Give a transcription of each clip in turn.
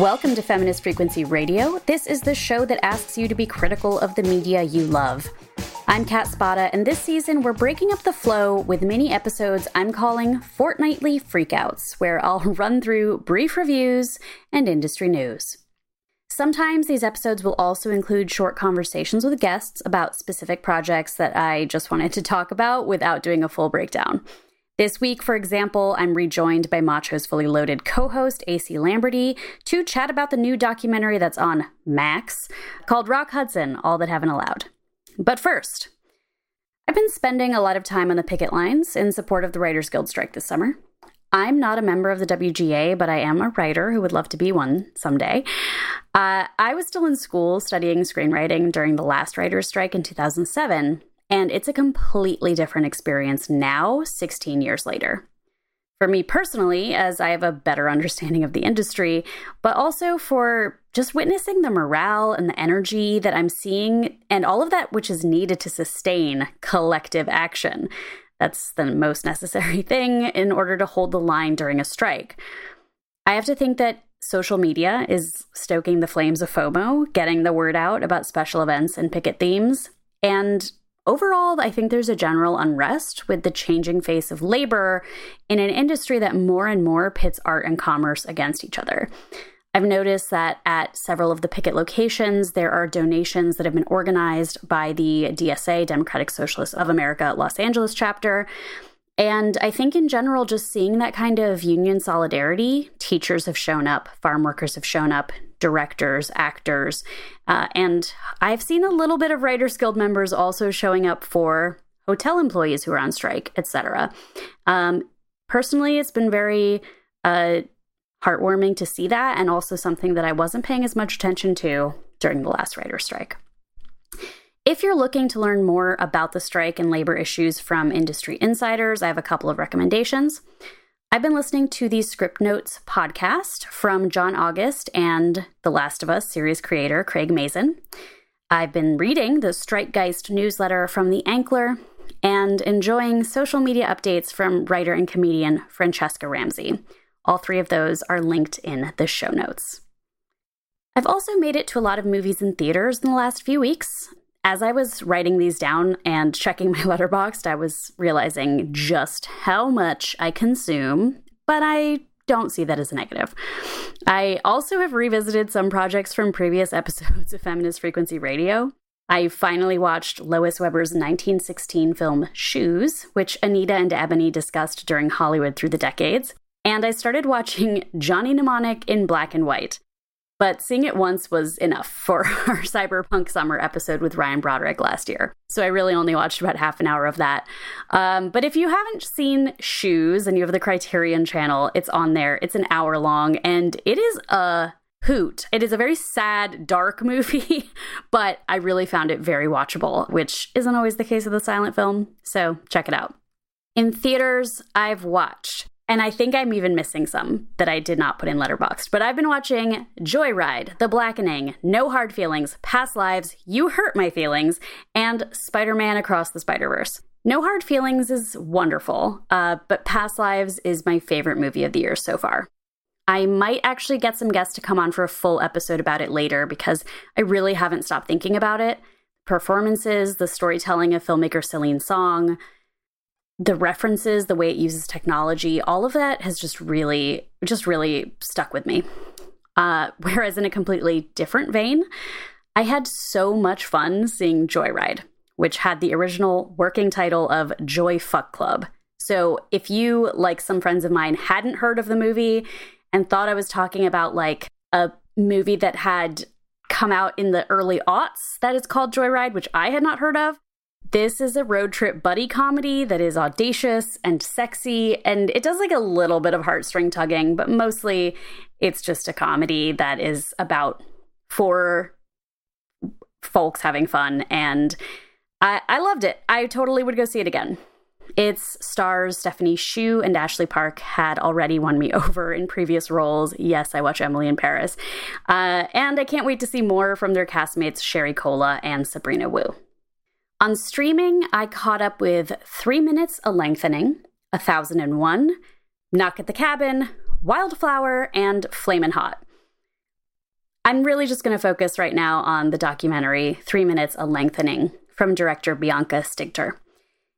Welcome to Feminist Frequency Radio. This is the show that asks you to be critical of the media you love. I'm Kat Spada, and this season we're breaking up the flow with mini episodes I'm calling Fortnightly FREQouts, where I'll run through brief reviews and industry news. Sometimes these episodes will also include short conversations with guests about specific projects that I just wanted to talk about without doing a full breakdown. This week, for example, I'm rejoined by Macho's Fully Loaded co host AC Lamberty to chat about the new documentary that's on Max called Rock Hudson All That Heaven Allowed. But first, I've been spending a lot of time on the picket lines in support of the Writers Guild strike this summer. I'm not a member of the WGA, but I am a writer who would love to be one someday. Uh, I was still in school studying screenwriting during the last writer's strike in 2007, and it's a completely different experience now, 16 years later. For me personally, as I have a better understanding of the industry, but also for just witnessing the morale and the energy that I'm seeing and all of that which is needed to sustain collective action. That's the most necessary thing in order to hold the line during a strike. I have to think that social media is stoking the flames of FOMO, getting the word out about special events and picket themes. And overall, I think there's a general unrest with the changing face of labor in an industry that more and more pits art and commerce against each other. I've noticed that at several of the picket locations, there are donations that have been organized by the DSA, Democratic Socialists of America Los Angeles chapter. And I think in general, just seeing that kind of union solidarity, teachers have shown up, farm workers have shown up, directors, actors, uh, and I've seen a little bit of Writers Guild members also showing up for hotel employees who are on strike, etc. Um, personally, it's been very uh, heartwarming to see that, and also something that I wasn't paying as much attention to during the last writer's strike. If you're looking to learn more about the strike and labor issues from industry insiders, I have a couple of recommendations. I've been listening to the Scriptnotes podcast from John August and The Last of Us series creator Craig Mazin. I've been reading the Strikegeist newsletter from The Ankler and enjoying social media updates from writer and comedian Franchesca Ramsey. All three of those are linked in the show notes. I've also made it to a lot of movies in theaters in the last few weeks. As I was writing these down and checking my Letterboxd, I was realizing just how much I consume, but I don't see that as a negative. I also have revisited some projects from previous episodes of Feminist Frequency Radio. I finally watched Lois Weber's 1916 film Shoes, which Anita and Ebony discussed during Hollywood Through the Decades and I started watching Johnny Mnemonic in black and white. But seeing it once was enough for our Cyberpunk Summer episode with Ryan Broderick last year. So I really only watched about half an hour of that. Um, but if you haven't seen Shoes and you have the Criterion channel, it's on there. It's an hour long and it is a hoot. It is a very sad, dark movie, but I really found it very watchable, which isn't always the case with a silent film. So check it out. In theaters, I've watched and I think I'm even missing some that I did not put in Letterboxd. But I've been watching Joyride, The Blackening, No Hard Feelings, Past Lives, You Hurt My Feelings, and Spider Man Across the Spider Verse. No Hard Feelings is wonderful, uh, but Past Lives is my favorite movie of the year so far. I might actually get some guests to come on for a full episode about it later because I really haven't stopped thinking about it. Performances, the storytelling of filmmaker Celine Song, the references, the way it uses technology, all of that has just really, just really stuck with me. Uh, whereas in a completely different vein, I had so much fun seeing Joyride, which had the original working title of Joy Fuck Club. So if you, like some friends of mine, hadn't heard of the movie and thought I was talking about like a movie that had come out in the early aughts that is called Joyride, which I had not heard of, this is a road trip buddy comedy that is audacious and sexy, and it does like a little bit of heartstring tugging, but mostly it's just a comedy that is about four folks having fun. And I, I loved it. I totally would go see it again. Its stars Stephanie Hsu and Ashley Park had already won me over in previous roles. Yes, I watch Emily in Paris. Uh, and I can't wait to see more from their castmates Sherry Cola and Sabrina Wu. On streaming, I caught up with Three Minutes a Lengthening, A Thousand and One, Knock at the Cabin, Wildflower, and Flamin' Hot. I'm really just going to focus right now on the documentary Three Minutes a Lengthening from director Bianca Stigter.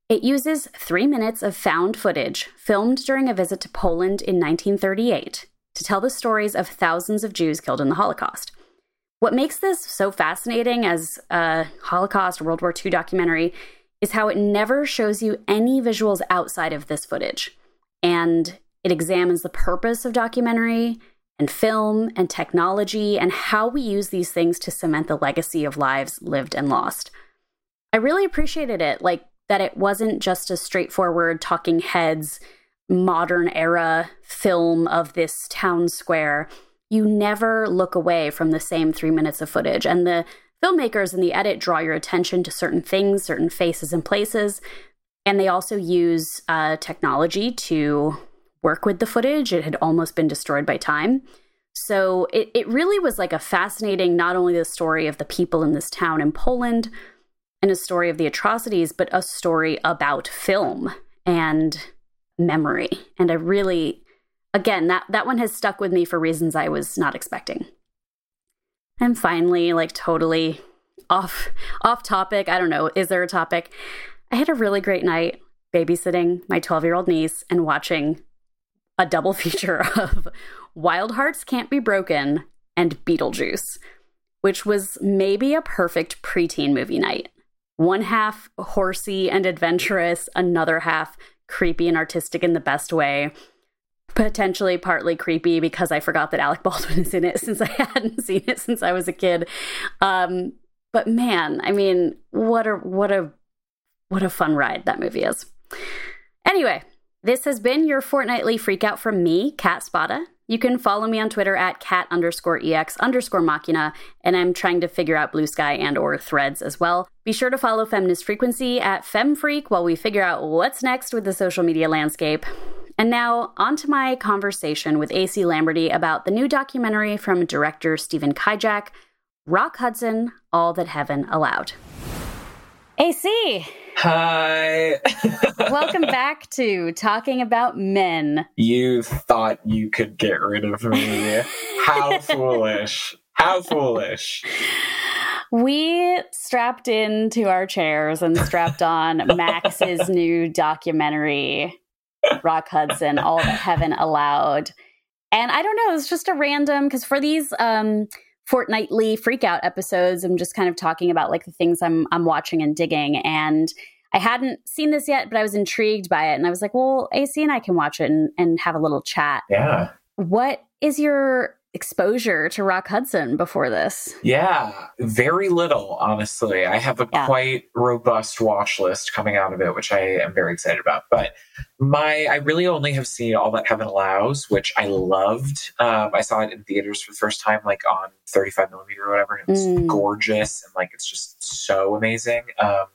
It uses three minutes of found footage filmed during a visit to Poland in 1938 to tell the stories of thousands of Jews killed in the Holocaust. What makes this so fascinating as a Holocaust World War II documentary is how it never shows you any visuals outside of this footage. And it examines the purpose of documentary and film and technology and how we use these things to cement the legacy of lives lived and lost. I really appreciated it, like that it wasn't just a straightforward talking heads modern era film of this town square you never look away from the same three minutes of footage. And the filmmakers in the edit draw your attention to certain things, certain faces and places. And they also use uh, technology to work with the footage. It had almost been destroyed by time. So it, it really was like a fascinating, not only the story of the people in this town in Poland and a story of the atrocities, but a story about film and memory. And I really again, that, that one has stuck with me for reasons I was not expecting. And finally, like totally off off topic, I don't know, is there a topic? I had a really great night babysitting my 12-year-old niece and watching a double feature of Wild Hearts Can't Be Broken and Beetlejuice, which was maybe a perfect preteen movie night. One half horsey and adventurous, another half creepy and artistic in the best way potentially partly creepy because I forgot that Alec Baldwin is in it since I hadn't seen it since I was a kid. Um, but man, I mean, what a what a what a fun ride that movie is. Anyway, this has been your fortnightly FREQout from me, Kat Spada. You can follow me on Twitter at cat underscore ex underscore machina, and I'm trying to figure out Bluesky and or Threads as well. Be sure to follow Feminist Frequency at FemFreq while we figure out what's next with the social media landscape. And now, on to my conversation with AC Lamberty about the new documentary from director Stephen Kijak, Rock Hudson All That Heaven Allowed. AC! Hi! Welcome back to Talking About Men. You thought you could get rid of me. How foolish. How foolish. We strapped into our chairs and strapped on Max's new documentary Rock Hudson, All That Heaven Allowed. And I don't know, it's just a random because for these um fortnightly FREQout episodes, I'm just kind of talking about like the things I'm I'm watching and digging. And I hadn't seen this yet, but I was intrigued by it. And I was like, well, AC and I can watch it and, and have a little chat. Yeah. What is your exposure to Rock Hudson before this? Yeah, very little, honestly. I have a yeah. quite robust watch list coming out of it, which I am very excited about. But my, I really only have seen All That Heaven Allows, which I loved. Um, I saw it in theaters for the first time, like on 35 millimeter or whatever. And it was mm. gorgeous and like it's just so amazing. Um,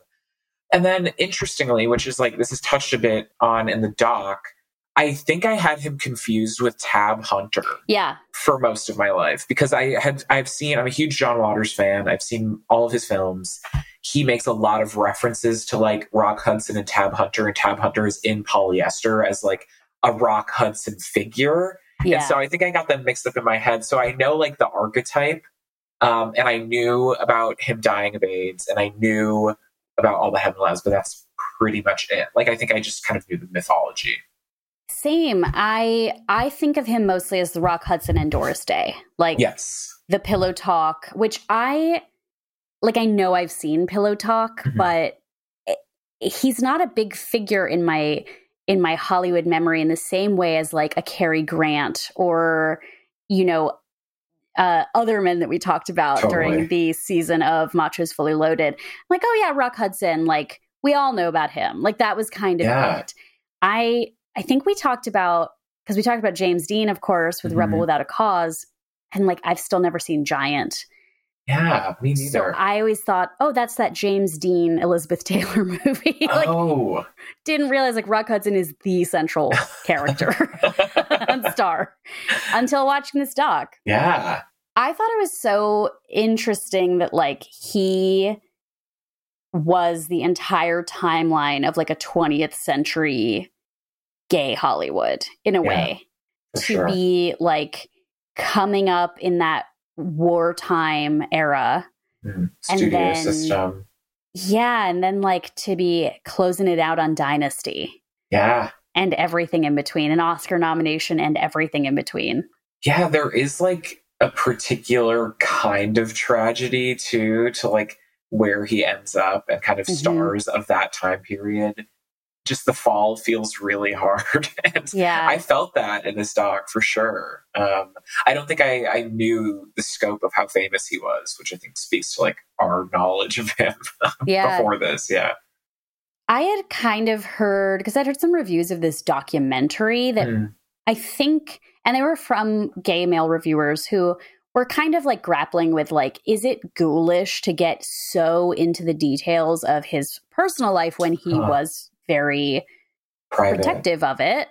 and then interestingly, which is like this is touched a bit on in the doc I think I had him confused with Tab Hunter. Yeah. For most of my life because I had I've seen I'm a huge John Waters fan. I've seen all of his films. He makes a lot of references to like Rock Hudson and Tab Hunter and Tab Hunter is in polyester as like a Rock Hudson figure. Yeah. And so I think I got them mixed up in my head. So I know like the archetype um, and I knew about him dying of AIDS and I knew about all the heaven but that's pretty much it. Like I think I just kind of knew the mythology. Same. I I think of him mostly as the Rock Hudson and Doris Day. Like yes. the Pillow Talk, which I like I know I've seen Pillow Talk, mm-hmm. but it, he's not a big figure in my in my Hollywood memory in the same way as like a Cary Grant or you know uh, other men that we talked about totally. during the season of Machos Fully Loaded. like, oh yeah, Rock Hudson, like we all know about him. Like that was kind of yeah. it. I I think we talked about because we talked about James Dean, of course, with mm-hmm. Rebel Without a Cause, and like I've still never seen Giant. Yeah, me neither. So I always thought, oh, that's that James Dean Elizabeth Taylor movie. like, oh, didn't realize like Rock Hudson is the central character and star until watching this doc. Yeah, I thought it was so interesting that like he was the entire timeline of like a 20th century gay Hollywood in a yeah, way to sure. be like coming up in that wartime era. Mm, studio then, system. Yeah. And then like to be closing it out on Dynasty. Yeah. And everything in between, an Oscar nomination and everything in between. Yeah, there is like a particular kind of tragedy too, to like where he ends up and kind of mm-hmm. stars of that time period just the fall feels really hard. and yeah. I felt that in this doc for sure. Um, I don't think I, I knew the scope of how famous he was, which I think speaks to like our knowledge of him yeah. before this. Yeah. I had kind of heard, because I'd heard some reviews of this documentary that mm. I think, and they were from gay male reviewers who were kind of like grappling with like, is it ghoulish to get so into the details of his personal life when he huh. was very Private. protective of it.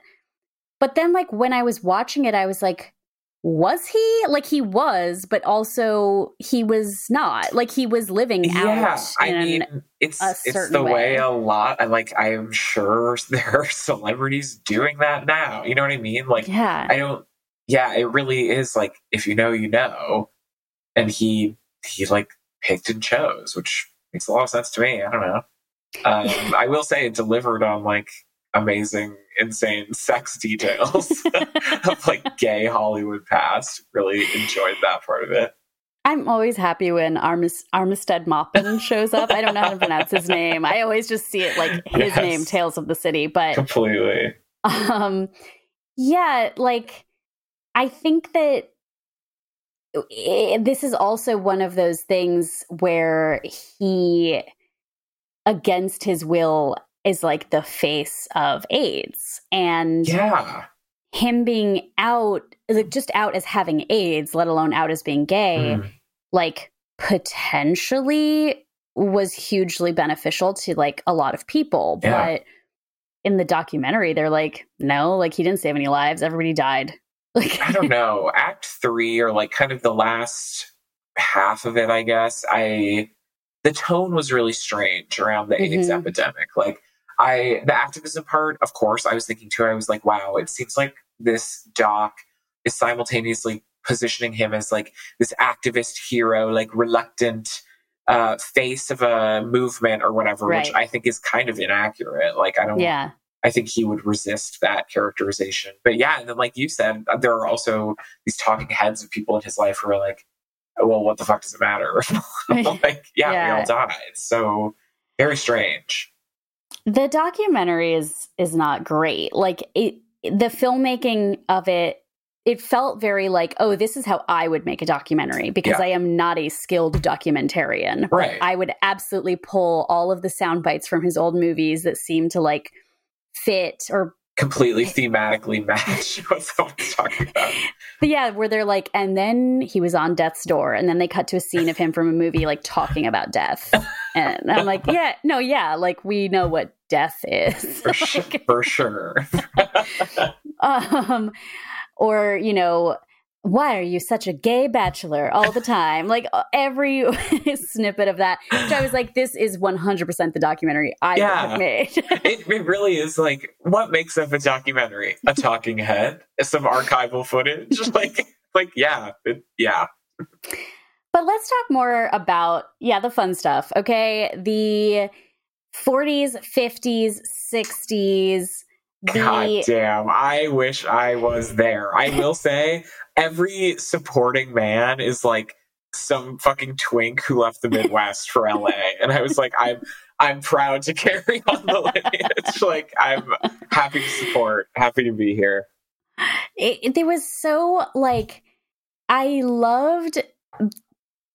But then, like, when I was watching it, I was like, was he? Like, he was, but also he was not. Like, he was living yeah, out. I mean, it's it's the way. way a lot. Like. I am sure there are celebrities doing that now. You know what I mean? Like, yeah. I don't. Yeah, it really is like if you know, you know. And he he like picked and chose, which makes a lot of sense to me. I don't know. Um, I will say it delivered on like amazing, insane sex details of like gay Hollywood past. Really enjoyed that part of it. I'm always happy when Armis- Armistead Maupin shows up. I don't know how to pronounce his name. I always just see it like his yes. name, Tales of the City. But completely. Um, yeah, like I think that it, this is also one of those things where he against his will is like the face of AIDS. And yeah. him being out, like just out as having AIDS, let alone out as being gay, mm. like potentially was hugely beneficial to like a lot of people. Yeah. But in the documentary, they're like, no, like he didn't save any lives. Everybody died. Like I don't know. Act three or like kind of the last half of it, I guess. I the tone was really strange around the mm-hmm. AIDS epidemic. Like I, the activism part, of course, I was thinking too. I was like, wow, it seems like this doc is simultaneously positioning him as like this activist hero, like reluctant uh, face of a movement or whatever, right. which I think is kind of inaccurate. Like I don't. Yeah. I think he would resist that characterization. But yeah, and then like you said, there are also these talking heads of people in his life who are like, well, what the fuck does it matter? like, yeah, yeah, we all died. So very strange. The documentary is is not great. Like it, the filmmaking of it, it felt very like, oh, this is how I would make a documentary because yeah. I am not a skilled documentarian. Right. I would absolutely pull all of the sound bites from his old movies that seem to like fit or completely thematically match what someone's talking about. But yeah, where they're like, and then he was on death's door, and then they cut to a scene of him from a movie like talking about death. And I'm like, yeah, no, yeah, like we know what death is. For, sh- for sure. um, or, you know, why are you such a gay bachelor all the time? like uh, every snippet of that, which I was like, this is 100% the documentary I yeah. made. it, it really is like, what makes up a documentary? A talking head, some archival footage, like, like yeah, it, yeah. But let's talk more about yeah the fun stuff. Okay, the 40s, 50s, 60s. The... God damn, I wish I was there. I will say every supporting man is like some fucking twink who left the Midwest for LA. And I was like, I'm I'm proud to carry on the lineage. like I'm happy to support, happy to be here. It, it, it was so like I loved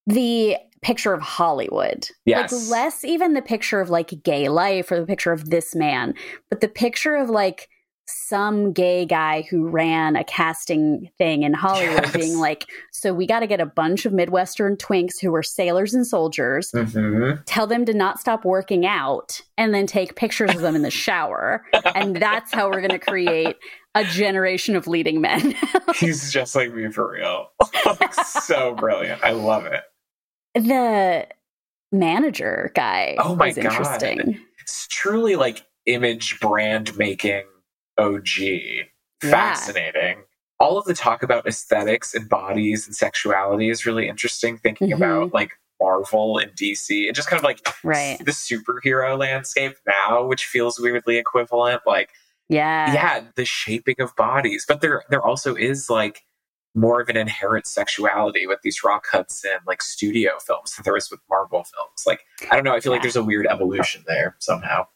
the picture of Hollywood. Yes. Like less even the picture of like gay life or the picture of this man, but the picture of like some gay guy who ran a casting thing in Hollywood yes. being like, so we got to get a bunch of Midwestern twinks who are sailors and soldiers, mm-hmm. tell them to not stop working out, and then take pictures of them in the shower. and that's how we're going to create a generation of leading men. He's just like me for real. so brilliant. I love it. The manager guy oh my God. interesting. It's truly like image brand making OG. Fascinating. all of the talk about aesthetics and bodies and sexuality is really interesting. Thinking mm-hmm. about like Marvel and DC and just kind of like right. the superhero landscape now, which feels weirdly equivalent. Like, yeah, yeah, the shaping of bodies, but there there also is like more of an inherent sexuality with these Rock Hudson like studio films than there is with Marvel films. Like, I don't know. I feel yeah. like there's a weird evolution there somehow.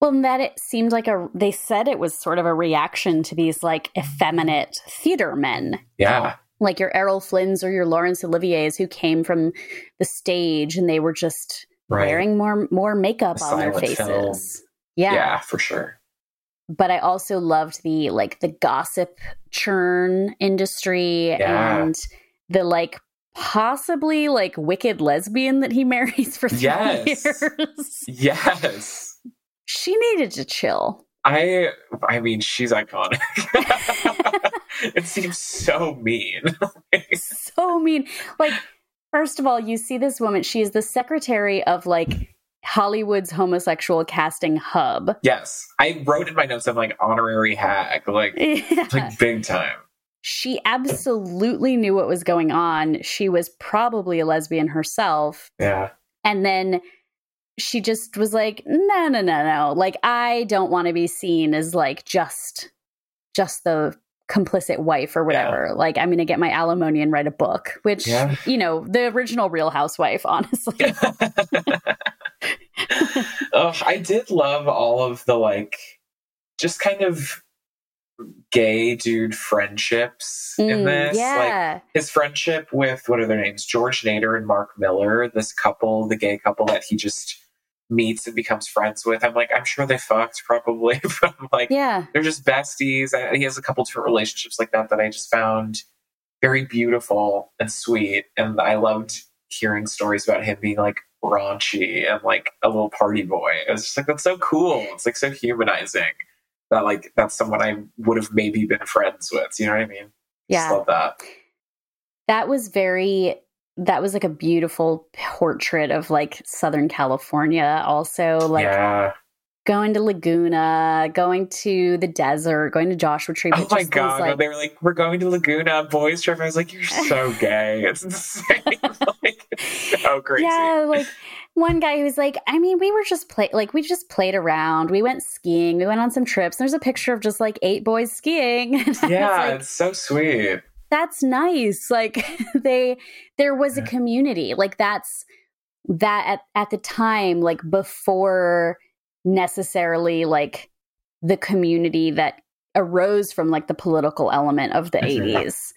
Well, and that it seemed like a, they said it was sort of a reaction to these like effeminate theater men. Yeah. Like your Errol Flynn's or your Laurence Olivier's who came from the stage and they were just right. wearing more more makeup the on their faces. Film. Yeah. Yeah, for sure. But I also loved the like the gossip churn industry yeah. and the like possibly like wicked lesbian that he marries for three yes. years. Yes she needed to chill. I I mean, she's iconic. it seems so mean. so mean. Like, first of all, you see this woman, she is the secretary of like Hollywood's homosexual casting hub. Yes. I wrote in my notes, I'm like honorary hack, like, yeah. like big time. She absolutely knew what was going on. She was probably a lesbian herself. Yeah. And then she just was like, no, no, no, no. Like, I don't want to be seen as like just, just the complicit wife or whatever. Yeah. Like, I'm going to get my alimony and write a book, which, yeah. you know, the original Real Housewife, honestly. oh, I did love all of the like, just kind of gay dude friendships mm, in this. Yeah. Like his friendship with what are their names? George Nader and Mark Miller, this couple, the gay couple that he just meets and becomes friends with. I'm like, I'm sure they fucked probably, but I'm like, yeah, they're just besties. And he has a couple different relationships like that that I just found very beautiful and sweet. And I loved hearing stories about him being like raunchy and like a little party boy. It was just like, that's so cool. It's like so humanizing that like that's someone I would have maybe been friends with. You know what I mean? Yeah. Just love that. That was very that was like a beautiful portrait of like Southern California, also like yeah. Going to Laguna, going to the desert, going to Joshua Tree. Oh my god! Like, they were like, "We're going to Laguna, boys trip." I was like, "You're so gay! It's insane! like, it's so crazy." Yeah, like one guy who's like, I mean, we were just play like we just played around. We went skiing. We went on some trips. There's a picture of just like eight boys skiing. yeah, like, it's so sweet that's nice like they there was a community like that's that at, at the time like before necessarily like the community that arose from like the political element of the 80s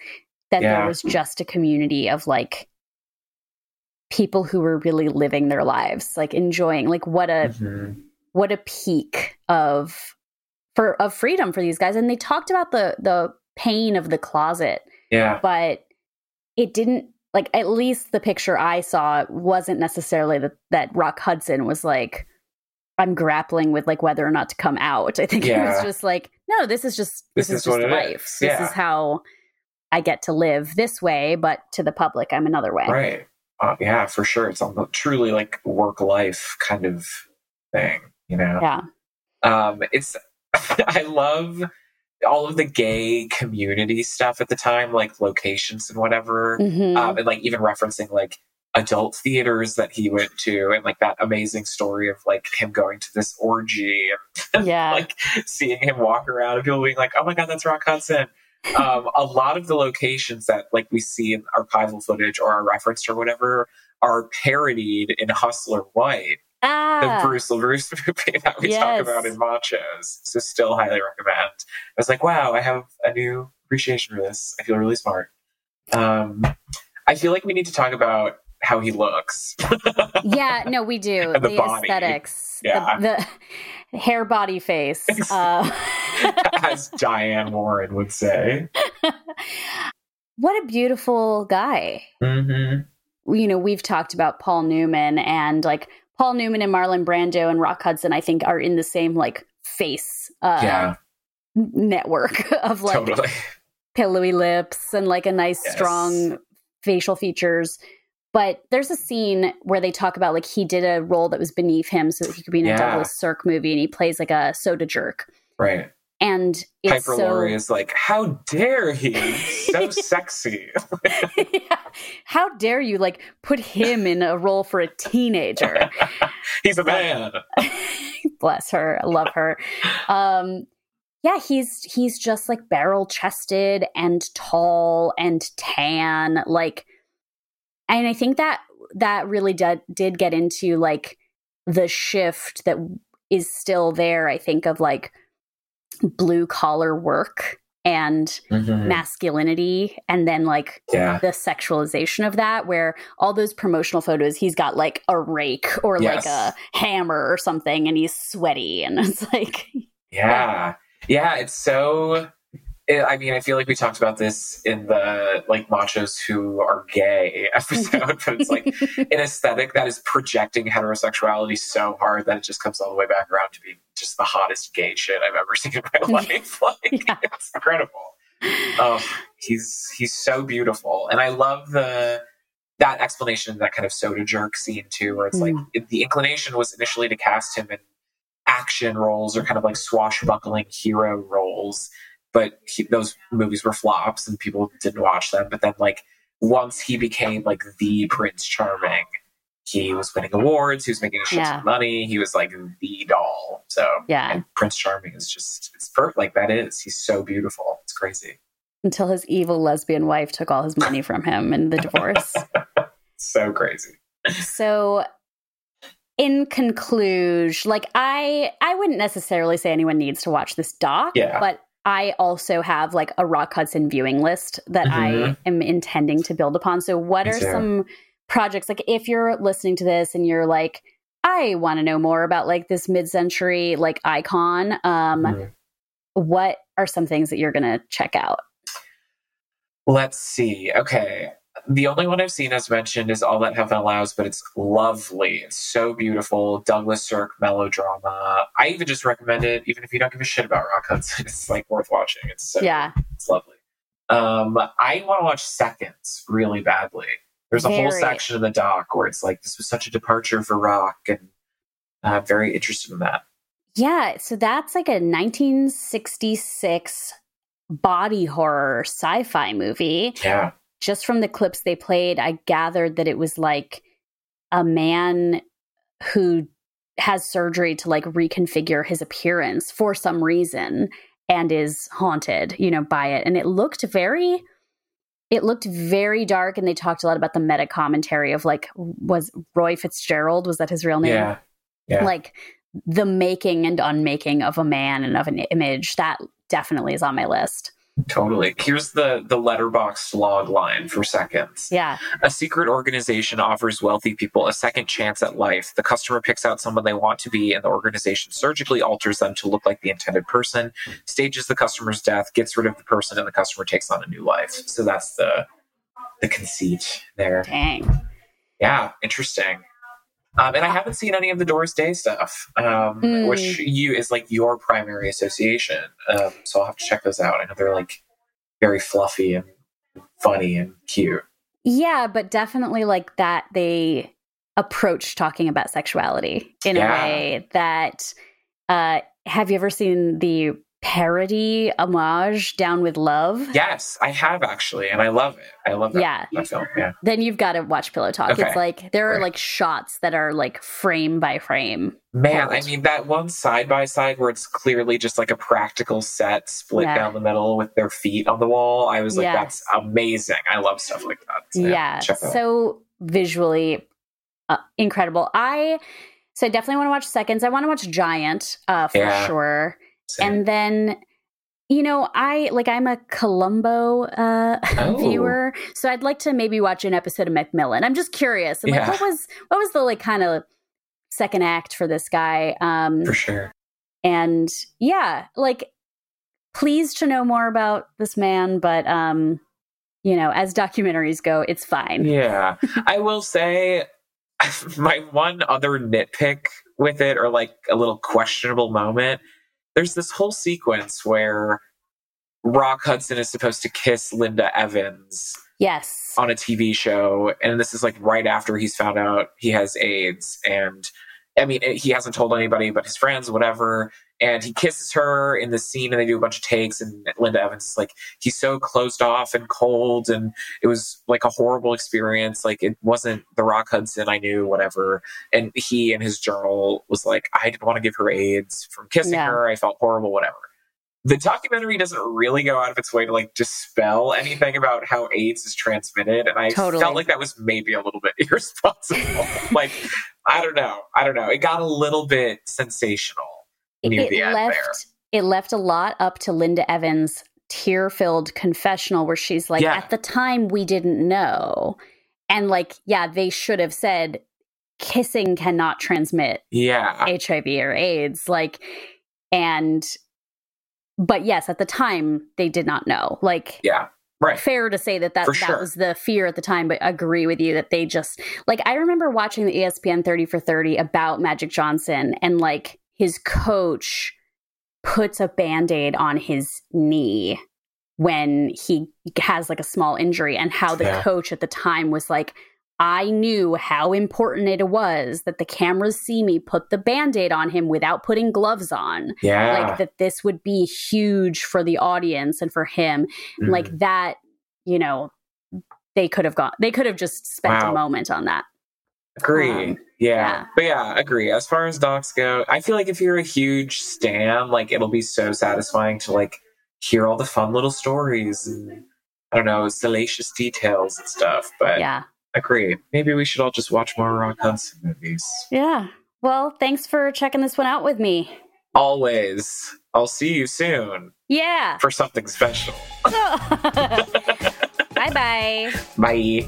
that yeah. there was just a community of like people who were really living their lives like enjoying like what a mm-hmm. what a peak of for of freedom for these guys and they talked about the the pain of the closet yeah. But it didn't like at least the picture I saw wasn't necessarily that that Rock Hudson was like I'm grappling with like whether or not to come out. I think yeah. it was just like, no, this is just this, this is, is, just life. Is. This is how I get to live this way, but to the public, I'm another way. Right. Uh, yeah, for sure. It's a truly like work life kind of thing, you know? Yeah. Um, it's, I love all of the gay community stuff at the time, like locations and whatever, mm-hmm. um, and like even referencing like adult theaters that he went to, and like that amazing story of like him going to this orgy and yeah. like seeing him walk around and people being like, "Oh my god, that's Rock Hudson." um, a lot of the locations that like we see in archival footage or are referenced or whatever are parodied in Hustler White Ah. the Bruce LaBruce movie that we yes. talk about in Machos. So still highly recommend. I was like, wow, I have a new appreciation for this. I feel really smart. Um, I feel like we need to talk about how he looks. yeah, no, we do. the, the aesthetics. Yeah. The, the, hair body face. Uh. As Diane Warren would say. what a beautiful guy. Mm-hmm. You know, we've talked about Paul Newman and like Paul Newman and Marlon Brando and Rock Hudson, I think, are in the same like face uh, yeah. network of like totally. pillowy lips and like a nice, yes. strong facial features. But there's a scene where they talk about like he did a role that was beneath him so that he could be in a yeah. Douglas Sirk movie and he plays like a soda jerk. Right. And Piper so, Laurie is like, "How dare he? So sexy! yeah. How dare you like put him in a role for a teenager? He's a man." Bless her, I love her. Um, yeah, he's he's just like barrel chested and tall and tan, like, and I think that that really did did get into like the shift that is still there. I think of like blue collar work and mm-hmm. masculinity and then like yeah. the sexualization of that where all those promotional photos he's got like a rake or yes. like a hammer or something and he's sweaty and it's like yeah yeah it's so I mean, I feel like we talked about this in the like machos who are gay episode, but it's like an aesthetic that is projecting heterosexuality so hard that it just comes all the way back around to being just the hottest gay shit I've ever seen in my life. Like, yeah. it's incredible. Oh, he's he's so beautiful, and I love the that explanation, that kind of soda jerk scene too, where it's mm. like the inclination was initially to cast him in action roles or kind of like swashbuckling hero roles but he, those movies were flops and people didn't watch them. But then, like, once he became like the Prince Charming, he was winning awards. He was making a shit yeah. of money. He was like the doll. So yeah, Prince Charming is just it's perfect. Like that is. He's so beautiful. It's crazy. Until his evil lesbian wife took all his money from him in the divorce. so crazy. So in conclusion, like I I wouldn't necessarily say anyone needs to watch this doc, yeah. but I also have like a Rock Hudson viewing list that mm-hmm. I am intending to build upon. So, what are some projects like if you're listening to this and you're like, I want to know more about like this mid-century like icon, um, mm-hmm. what are some things that you're going to check out? Let's see. Okay the only one I've seen as mentioned is All That Heaven Allows, but it's lovely. It's so beautiful. Douglas Sirk melodrama. I even just recommend it, even if you don't give a shit about Rock Hudson. It's like worth watching. It's so yeah, it's lovely. Um, I want to watch Seconds really badly. There's a very. whole section in the doc where it's like this was such a departure for rock, and I'm very interested in that. Yeah, so that's like a 1966 body horror sci-fi movie. Yeah just from the clips they played, I gathered that it was like a man who has surgery to like reconfigure his appearance for some reason and is haunted, you know, by it. And it looked very it looked very dark and they talked a lot about the meta commentary of like was Roy Fitzgerald was that his real name? Yeah. Yeah. Like the making and unmaking of a man and of an image that definitely is on my list. Totally. Here's the the Letterboxd log line for seconds. Yeah. A secret organization offers wealthy people a second chance at life. The customer picks out someone they want to be, and the organization surgically alters them to look like the intended person, stages the customer's death, gets rid of the person, and the customer takes on a new life. So that's the the conceit there. Dang. Yeah, interesting. Um, and I haven't seen any of the Doris Day stuff, um, mm. which you is like your primary association. Um, so I'll have to check those out. I know they're like very fluffy and funny and cute. Yeah, but definitely like that they approach talking about sexuality in yeah. a way that. Uh, have you ever seen the parody homage down with love? Yes i have actually and i love it. I love that, yeah. that film yeah. Then you've got to watch pillow talk. Okay. it's like there are right. like shots that are like frame by frame. Man i mean that one side by side where it's clearly just like a practical set split yeah. down the middle with their feet on the wall i was like that's amazing. I love stuff like that. So, yeah, yeah so visually uh, incredible. I so i definitely want to watch seconds. I want to watch giant uh, for sure same. And then you know, I like I'm a Columbo uh, oh. viewer, so I'd like to maybe watch an episode of McMillan. I'm just curious. I'm yeah. like, what was what was the like kind of second act for this guy? Um, for sure. And yeah, like pleased to know more about this man, but um, you know, as documentaries go, it's fine. Yeah, I will say my one other nitpick with it, or like a little questionable moment there's this whole sequence where Rock Hudson is supposed to kiss Linda Evans. Yes. On a TV show. And this is like right after he's found out he has AIDS. And I mean, he hasn't told anybody but his friends, whatever. And he kisses her in the scene, and they do a bunch of takes. And Linda Evans is like, he's so closed off and cold, and it was like a horrible experience. Like it wasn't the Rock Hudson I knew, whatever. And he in his journal was like, I didn't want to give her AIDS from kissing yeah. her. I felt horrible, whatever the documentary doesn't really go out of its way to like dispel anything about how AIDS is transmitted, and I totally. felt like that was maybe a little bit irresponsible. like, I don't know, I don't know. It got a little bit sensational it, left. It left a lot up to Linda Evans' tear-filled confessional, where she's like, yeah. "At the time, we didn't know," and like, yeah, they should have said kissing cannot transmit yeah HIV or AIDS, like, and but yes, at the time they did not know. Like, yeah, right. Fair to say that that, that sure. was the fear at the time, but agree with you that they just like. I remember watching the ESPN thirty for thirty about Magic Johnson, and like his coach puts a band aid on his knee when he has like a small injury, and how the yeah. coach at the time was like, I knew how important it was that the cameras see me put the band aid on him without putting gloves on. Yeah. Like that this would be huge for the audience and for him. Mm. Like that, you know, they could have gone, they could have just spent wow. a moment on that. Agree. Um, yeah. yeah. But yeah, agree. As far as docs go, I feel like if you're a huge stan, like it'll be so satisfying to like hear all the fun little stories and I don't know, salacious details and stuff. But yeah agree. Maybe we should all just watch more Rock Hudson movies. Yeah. Well, thanks for checking this one out with me. Always. I'll see you soon. Yeah. For something special. bye bye. Bye.